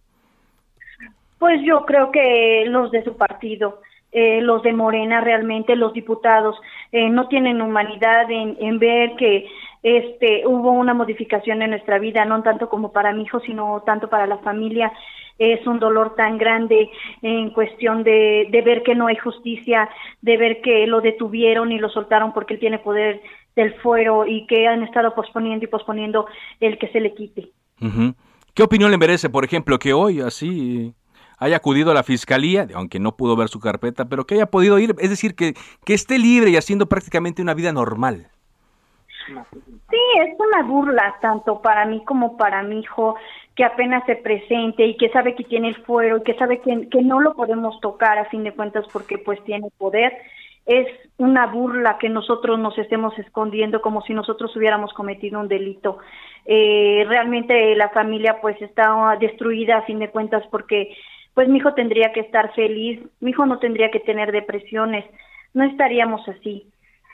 Pues yo creo que los de su partido, eh, los de Morena realmente, los diputados, eh, no tienen humanidad en, ver que este hubo una modificación en nuestra vida, no tanto como para mi hijo, sino tanto para la familia. Es un dolor tan grande en cuestión de, de ver que no hay justicia, de ver que lo detuvieron y lo soltaron porque él tiene poder del fuero y que han estado posponiendo y posponiendo el que se le quite. ¿Qué opinión le merece, por ejemplo, que hoy así haya acudido a la fiscalía, aunque no pudo ver su carpeta, pero que haya podido ir, es decir, que, que esté libre y haciendo prácticamente una vida normal. Sí, es una burla tanto para mí como para mi hijo que apenas se presente y que sabe que tiene el fuero y que sabe que, que no lo podemos tocar a fin de cuentas porque pues tiene poder. Es una burla que nosotros nos estemos escondiendo como si nosotros hubiéramos cometido un delito. Eh, realmente la familia pues está destruida a fin de cuentas porque pues mi hijo tendría que estar feliz, mi hijo no tendría que tener depresiones, no estaríamos así.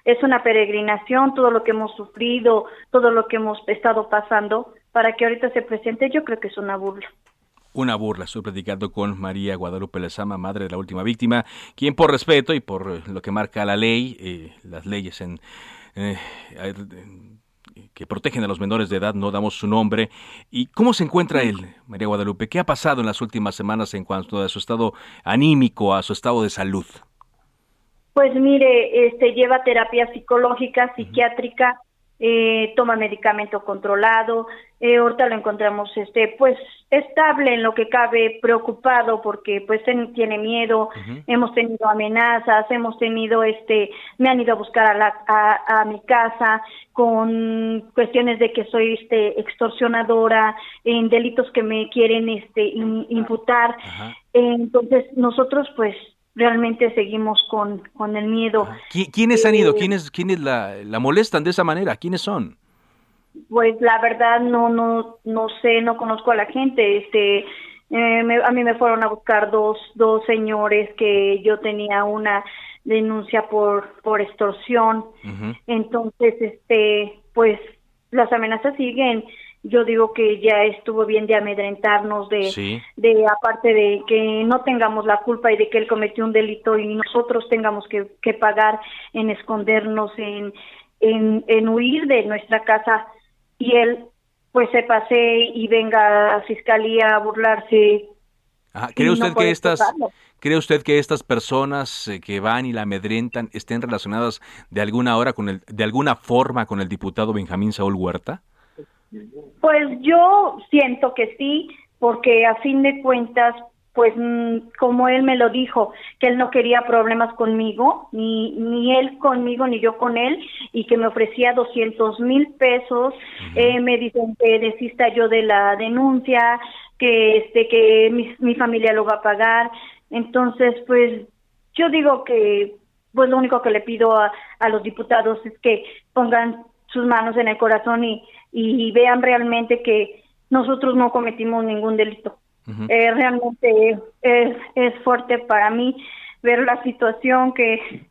Es una peregrinación, todo lo que hemos sufrido, todo lo que hemos estado pasando, para que ahorita se presente, yo creo que es una burla. Una burla, estoy platicando con María Guadalupe Lezama, madre de la última víctima, quien por respeto y por lo que marca la ley, eh, las leyes en, eh, que protegen a los menores de edad, no damos su nombre. ¿Y cómo se encuentra él, María Guadalupe? ¿Qué ha pasado en las últimas semanas en cuanto a su estado anímico, a su estado de salud? Pues mire, este lleva terapia psicológica, psiquiátrica, eh, toma medicamento controlado, eh, ahorita lo encontramos este pues estable en lo que cabe, preocupado porque pues tiene miedo, hemos tenido amenazas, hemos tenido este, me han ido a buscar a, la, a, mi casa con cuestiones de que soy este extorsionadora, en delitos que me quieren este imputar, entonces nosotros pues realmente seguimos con, con el miedo. ¿Quiénes han ido? Eh, ¿Quiénes, quiénes la, la molestan de esa manera? ¿Quiénes son? Pues la verdad no, no, no sé, no conozco a la gente. Este, eh, a mí me fueron a buscar dos, dos señores que yo tenía una denuncia por, por extorsión. Entonces, este, pues las amenazas siguen yo digo que ya estuvo bien de amedrentarnos, de, de aparte de que no tengamos la culpa y de que él cometió un delito y nosotros tengamos que, que pagar en escondernos, en, en, en huir de nuestra casa y él pues se pase y venga a fiscalía a burlarse. ¿Cree usted que estas cree usted que estas personas eh, que van y la amedrentan estén relacionadas de alguna hora con el de alguna forma con el diputado Benjamín Saúl Huerta? Pues yo siento que sí, porque a fin de cuentas, pues mm, como él me lo dijo, que él no quería problemas conmigo, ni, ni él conmigo, ni yo con él, y que me ofrecía 200 mil pesos, eh, me dicen que desista yo de la denuncia, que este que mi, mi familia lo va a pagar, entonces pues yo digo que pues lo único que le pido a, a los diputados es que pongan sus manos en el corazón y, y vean realmente que nosotros no cometimos ningún delito. Eh, realmente es, es fuerte para mí ver la situación que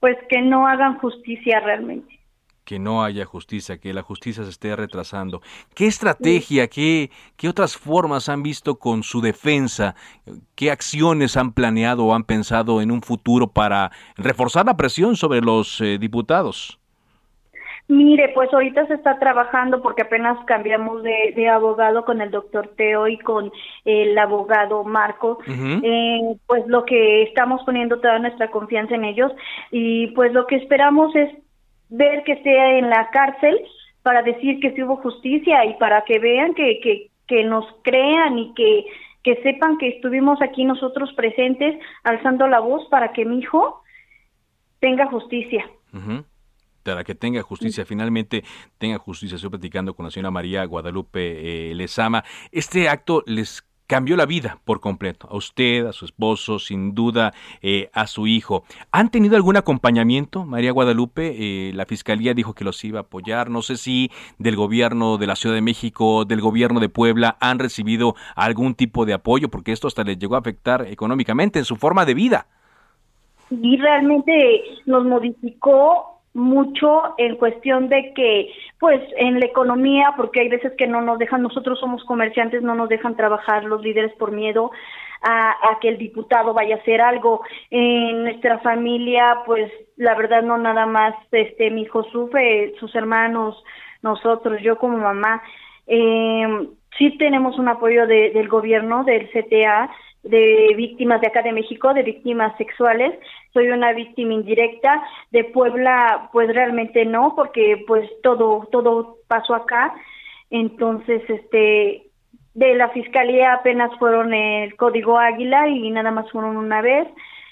pues que no hagan justicia realmente que no haya justicia, que la justicia se esté retrasando. ¿Qué estrategia, qué, qué otras formas han visto con su defensa? ¿Qué acciones han planeado o han pensado en un futuro para reforzar la presión sobre los eh, diputados? Mire, pues ahorita se está trabajando porque apenas cambiamos de, abogado con el doctor Teo y con el abogado Marco. eh, pues lo que estamos poniendo toda nuestra confianza en ellos y pues lo que esperamos es ver que esté en la cárcel para decir que sí hubo justicia y para que vean que, que, que nos crean y que, que sepan que estuvimos aquí nosotros presentes alzando la voz para que mi hijo tenga justicia. Para que tenga justicia, finalmente tenga justicia. Estoy platicando con la señora María Guadalupe eh, Lezama. Este acto les cambió la vida por completo, a usted, a su esposo, sin duda eh, a su hijo. ¿Han tenido algún acompañamiento, María Guadalupe? Eh, la Fiscalía dijo que los iba a apoyar. No sé si del gobierno de la Ciudad de México, del gobierno de Puebla, han recibido algún tipo de apoyo, porque esto hasta les llegó a afectar económicamente en su forma de vida. Y realmente nos modificó mucho en cuestión de que, pues, en la economía, porque hay veces que no nos dejan, nosotros somos comerciantes, no nos dejan trabajar los líderes por miedo a, que el diputado vaya a hacer algo. En nuestra familia, pues, la verdad no nada más, este, mi hijo sufre, sus hermanos, nosotros, yo como mamá, eh, sí tenemos un apoyo del gobierno, del CTA, de víctimas de acá de México, de víctimas sexuales. Soy una víctima indirecta. De Puebla, pues realmente no, porque pues todo, todo pasó acá. Entonces, este, de la fiscalía apenas fueron el código Águila y nada más fueron una vez.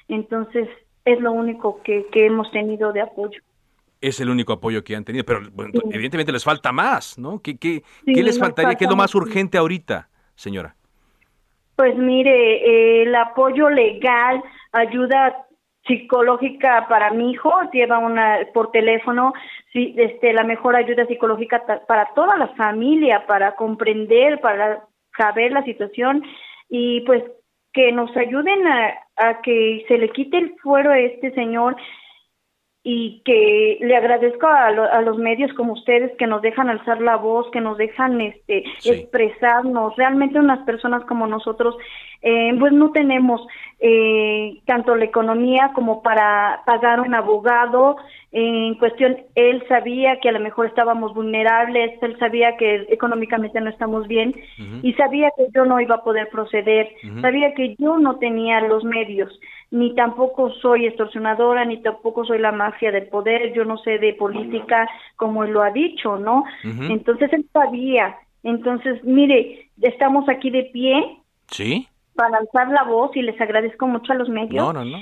Entonces, es lo único que, que hemos tenido de apoyo. Es el único apoyo que han tenido, pero evidentemente les falta más, ¿no? ¿Qué, qué, ¿qué les faltaría? ¿Qué es lo más urgente ahorita, señora? Pues mire, eh, el apoyo legal, ayuda psicológica para mi hijo, lleva una por teléfono, sí, este, la mejor ayuda psicológica para toda la familia, para comprender, para saber la situación y pues que nos ayuden a, a que se le quite el fuero a este señor y que le agradezco a, a, los medios como ustedes que nos dejan alzar la voz, que nos dejan este expresarnos. Realmente unas personas como nosotros, eh, pues no tenemos eh, tanto la economía como para pagar un abogado. En cuestión, él sabía que a lo mejor estábamos vulnerables, él sabía que económicamente no estamos bien y sabía que yo no iba a poder proceder, sabía que yo no tenía los medios ni tampoco soy extorsionadora, ni tampoco soy la mafia del poder, yo no sé de política como él lo ha dicho, ¿no? Entonces él sabía. Entonces, mire, estamos aquí de pie. Sí. Para alzar la voz y les agradezco mucho a los medios. No, no, no.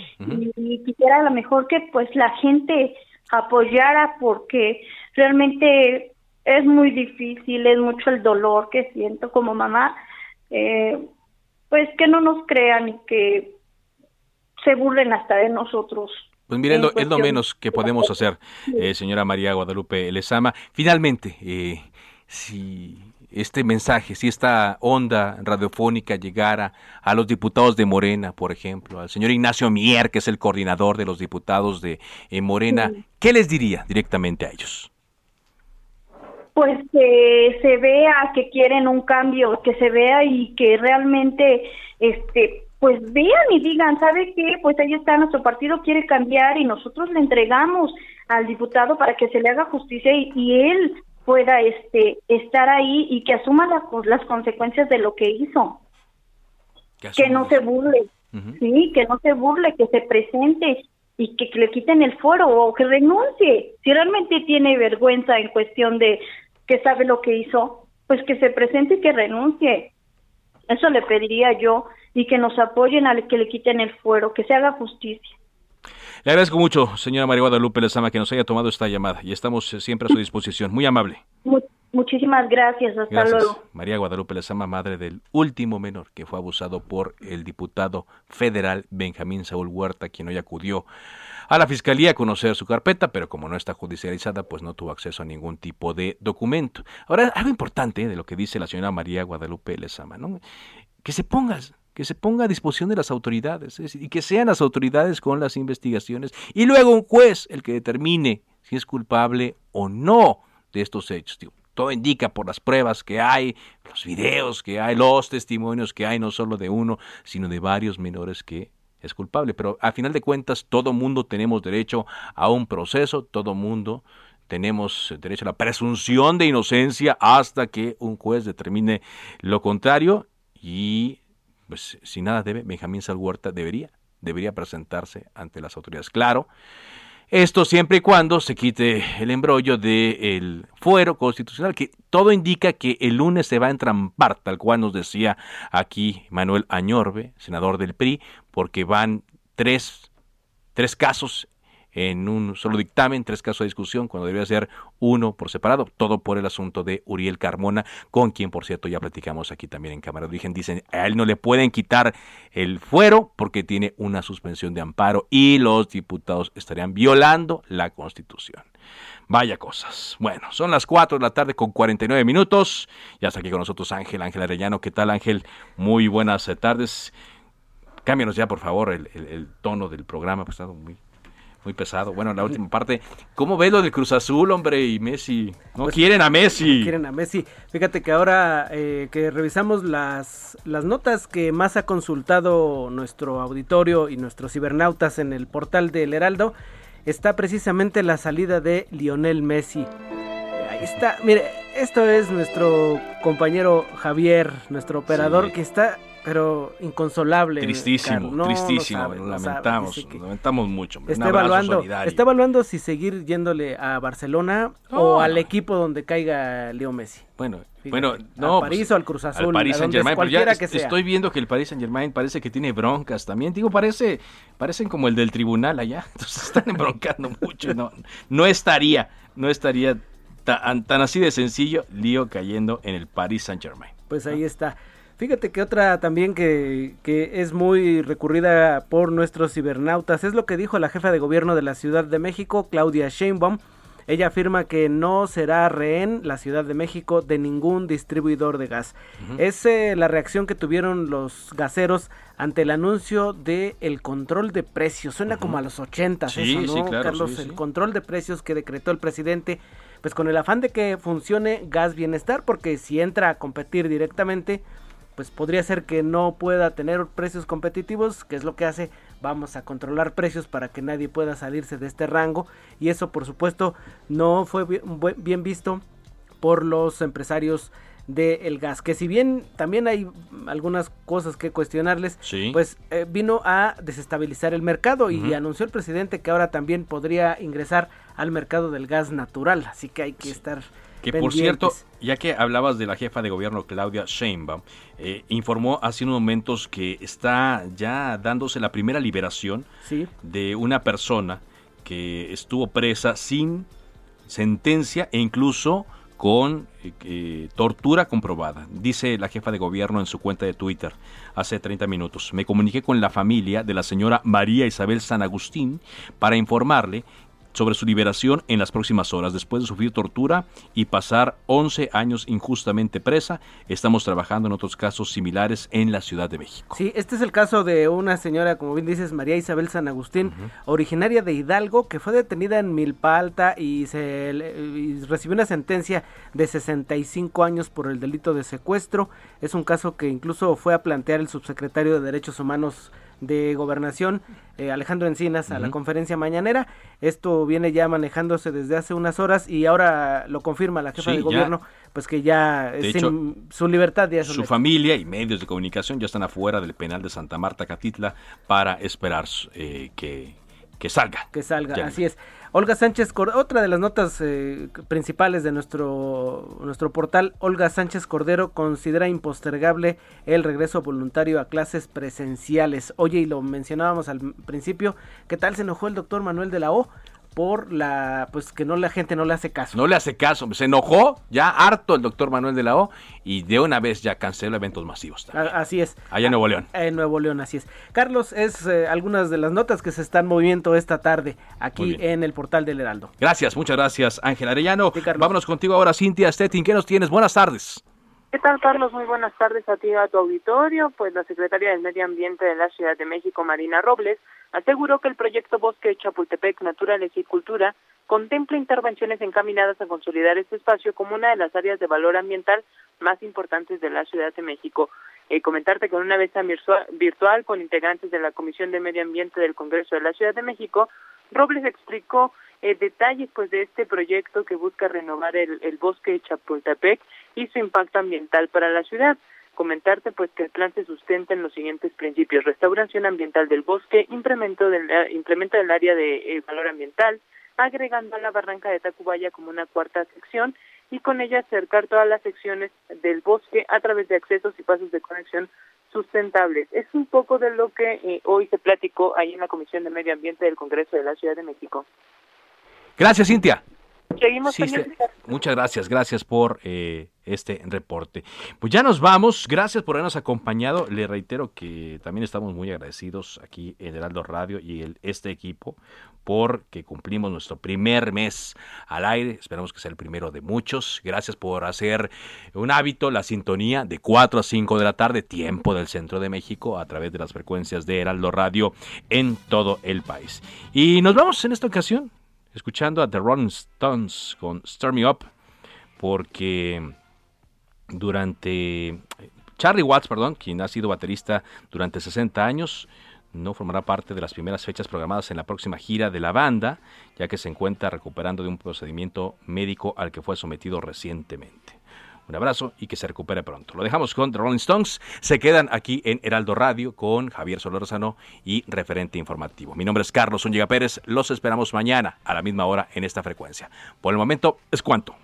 y, quisiera a lo mejor que pues la gente apoyara porque realmente es muy difícil, es mucho el dolor que siento como mamá. Eh, pues que no nos crean y que se burlen hasta de nosotros. Pues miren, es lo menos que podemos hacer, eh, señora María Guadalupe Lezama. Finalmente, eh, si este mensaje, si esta onda radiofónica llegara a los diputados de Morena, por ejemplo, al señor Ignacio Mier, que es el coordinador de los diputados de eh, Morena, ¿qué les diría directamente a ellos? Pues que se vea que quieren un cambio, que se vea y que realmente este pues vean y digan, ¿sabe qué? Pues ahí está, nuestro partido quiere cambiar y nosotros le entregamos al diputado para que se le haga justicia y, él pueda este estar ahí y que asuma las consecuencias de lo que hizo. Que, no se burle, sí, que no se burle, que se presente y que, que le quiten el foro o que renuncie. Si realmente tiene vergüenza en cuestión de que sabe lo que hizo, pues que se presente y que renuncie. Eso le pediría yo y que nos apoyen a que le quiten el fuero, que se haga justicia. Le agradezco mucho, señora María Guadalupe Lezama, que nos haya tomado esta llamada y estamos eh, siempre a su disposición. Muy amable. muchísimas gracias. Hasta luego. María Guadalupe Lezama, madre del último menor que fue abusado por el diputado federal Benjamín Saúl Huerta, quien hoy acudió a la fiscalía a conocer su carpeta, pero como no está judicializada, pues no tuvo acceso a ningún tipo de documento. Ahora, algo importante de lo que dice la señora María Guadalupe Lezama, ¿no? Que se pongas que se ponga a disposición de las autoridades y que sean las autoridades con las investigaciones y luego un juez el que determine si es culpable o no de estos hechos. todo indica por las pruebas que hay, los videos que hay, los testimonios que hay, no solo de uno, sino de varios menores que es culpable. Pero a final de cuentas, todo mundo tenemos derecho a un proceso, todo mundo tenemos derecho a la presunción de inocencia hasta que un juez determine lo contrario y pues si nada debe, Benjamín Salhuerta debería, debería presentarse ante las autoridades. Claro, Esto siempre y cuando se quite el embrollo del fuero constitucional, que todo indica que el lunes se va a entrampar, tal cual nos decía aquí Manuel Añorbe, senador del PRI, porque van tres, tres casos en un solo dictamen, tres casos de discusión, cuando debería ser uno por separado, todo por el asunto de Uriel Carmona, con quien, por cierto, ya platicamos aquí también en Cámara de Origen. Dicen, a él no le pueden quitar el fuero porque tiene una suspensión de amparo y los diputados estarían violando la Constitución. Vaya cosas. Bueno, son las 4 de la tarde con 49 minutos. Ya está aquí con nosotros Ángel, Ángel Arellano. ¿Qué tal, Ángel? Muy buenas tardes. Cámbianos ya, por favor, el, tono del programa, pues está muy muy pesado. Bueno, la última parte, ¿cómo ves lo del Cruz Azul, hombre, y Messi? No pues, quieren a Messi. quieren a Messi. Fíjate que ahora eh, que revisamos las, las notas que más ha consultado nuestro auditorio y nuestros cibernautas en el portal del Heraldo, está precisamente la salida de Lionel Messi. Ahí está, mire, esto es nuestro compañero Javier, nuestro operador, que está pero inconsolable. Tristísimo, tristísimo, lo lamentamos, lamentamos mucho. Está evaluando, está evaluando si seguir yéndole a Barcelona o al equipo donde caiga Leo Messi. Bueno, bueno, no, al París pues, o al Cruz Azul, al París Saint Germain, pero ya estoy viendo que el París Saint Germain parece que tiene broncas también. Digo, parece, parecen como el del tribunal allá, entonces están embroncando mucho. No, no estaría, no estaría tan, tan así de sencillo, lío cayendo en el París Saint Germain. Pues ahí está. Fíjate que otra también que, que, es muy recurrida por nuestros cibernautas es lo que dijo la jefa de gobierno de la Ciudad de México, Claudia Sheinbaum. Ella afirma que no será rehén la Ciudad de México de ningún distribuidor de gas. Es eh, la reacción que tuvieron los gaseros ante el anuncio de el control de precios. Suena como a los 80 eso, ¿no, Carlos? el control de precios que decretó el presidente, pues con el afán de que funcione Gas Bienestar, porque si entra a competir directamente, pues podría ser que no pueda tener precios competitivos, que es lo que hace, vamos a controlar precios para que nadie pueda salirse de este rango. Y eso por supuesto no fue bien, visto por los empresarios del gas, que si bien también hay algunas cosas que cuestionarles, pues eh, vino a desestabilizar el mercado y anunció el presidente que ahora también podría ingresar al mercado del gas natural, así que hay que estar que por cierto, ya que hablabas de la jefa de gobierno Claudia Sheinbaum, eh, informó hace unos momentos que está ya dándose la primera liberación de una persona que estuvo presa sin sentencia e incluso con eh, eh, tortura comprobada. Dice la jefa de gobierno en su cuenta de Twitter hace 30 minutos. Me comuniqué con la familia de la señora María Isabel San Agustín para informarle sobre su liberación en las próximas horas. Después de sufrir tortura y pasar 11 años injustamente presa, estamos trabajando en otros casos similares en la Ciudad de México. Sí, este es el caso de una señora, como bien dices, María Isabel San Agustín, originaria de Hidalgo, que fue detenida en Milpa Alta y, se, y recibió una sentencia de 65 años por el delito de secuestro. Es un caso que incluso fue a plantear el subsecretario de Derechos Humanos de Gobernación, eh, Alejandro Encinas, a la conferencia mañanera. Esto viene ya manejándose desde hace unas horas y ahora lo confirma la jefa de gobierno, pues que ya su libertad ya Su familia y medios de comunicación ya están afuera del penal de Santa Marta, Catitla, para esperar eh, que, que salga. Que salga, así es. Olga Sánchez, otra de las notas eh, principales de nuestro, nuestro portal, Olga Sánchez Cordero considera impostergable el regreso voluntario a clases presenciales. Oye, y lo mencionábamos al principio, ¿qué tal se enojó el doctor Manuel de la O? Por la pues que no la gente no le hace caso. No le hace caso, se enojó, ya harto el doctor Manuel de la O y de una vez ya canceló eventos masivos. Así es. Allá en Nuevo León. En Nuevo León, así es. Carlos, es eh, algunas de las notas que se están moviendo esta tarde aquí en el portal del Heraldo. Gracias, muchas gracias, Ángel Arellano. Vámonos contigo ahora, Cintia Stettin, ¿qué nos tienes? Buenas tardes. ¿Qué tal, Carlos? Muy buenas tardes a ti y a tu auditorio. Pues la secretaria del Medio Ambiente de la Ciudad de México, Marina Robles, aseguró que el proyecto Bosque Chapultepec Naturaleza y Cultura contempla intervenciones encaminadas a consolidar este espacio como una de las áreas de valor ambiental más importantes de la Ciudad de México. Eh, comentarte que en una vez virtual con integrantes de la Comisión de Medio Ambiente del Congreso de la Ciudad de México, Robles explicó eh, detalles pues de este proyecto que busca renovar el, el bosque de Chapultepec y su impacto ambiental para la ciudad. Comentarte pues que el plan se sustenta en los siguientes principios: restauración ambiental del bosque, implemento del, eh, implemento del área de eh, valor ambiental, agregando a la barranca de Tacubaya como una cuarta sección y con ella acercar todas las secciones del bosque a través de accesos y pasos de conexión sustentables. Es un poco de lo que eh, hoy se platicó ahí en la Comisión de Medio Ambiente del Congreso de la Ciudad de México. Gracias, Cintia. Seguimos Sí, sí. Muchas gracias, gracias por eh, este reporte. Pues ya nos vamos, gracias por habernos acompañado. Le reitero que también estamos muy agradecidos aquí en Heraldo Radio y el, este equipo porque cumplimos nuestro primer mes al aire. Esperamos que sea el primero de muchos. Gracias por hacer un hábito la sintonía de 4 a 5 de la tarde, tiempo del centro de México, a través de las frecuencias de Heraldo Radio en todo el país. Y nos vamos en esta ocasión escuchando a The Rolling Stones con Stir Me Up, porque durante Charlie Watts, perdón, quien ha sido baterista durante 60 años, no formará parte de las primeras fechas programadas en la próxima gira de la banda, ya que se encuentra recuperando de un procedimiento médico al que fue sometido recientemente. Un abrazo y que se recupere pronto. Lo dejamos con The Rolling Stones. Se quedan aquí en Heraldo Radio con Javier Solórzano y referente informativo. Mi nombre es Carlos Úñiga Pérez. Los esperamos mañana a la misma hora en esta frecuencia. Por el momento es cuanto.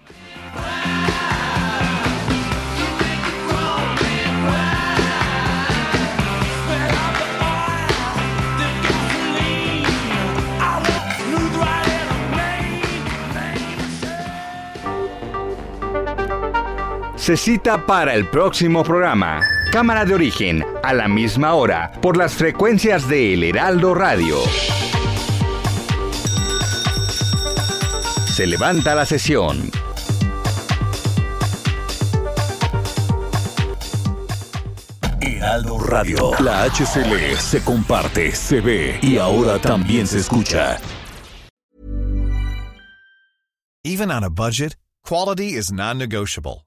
Se cita para el próximo programa. Cámara de origen, a la misma hora, por las frecuencias de El Heraldo Radio. Se levanta la sesión. Heraldo Radio. La HCL se comparte, se ve y ahora también se escucha. Even on a budget, quality is non-negotiable.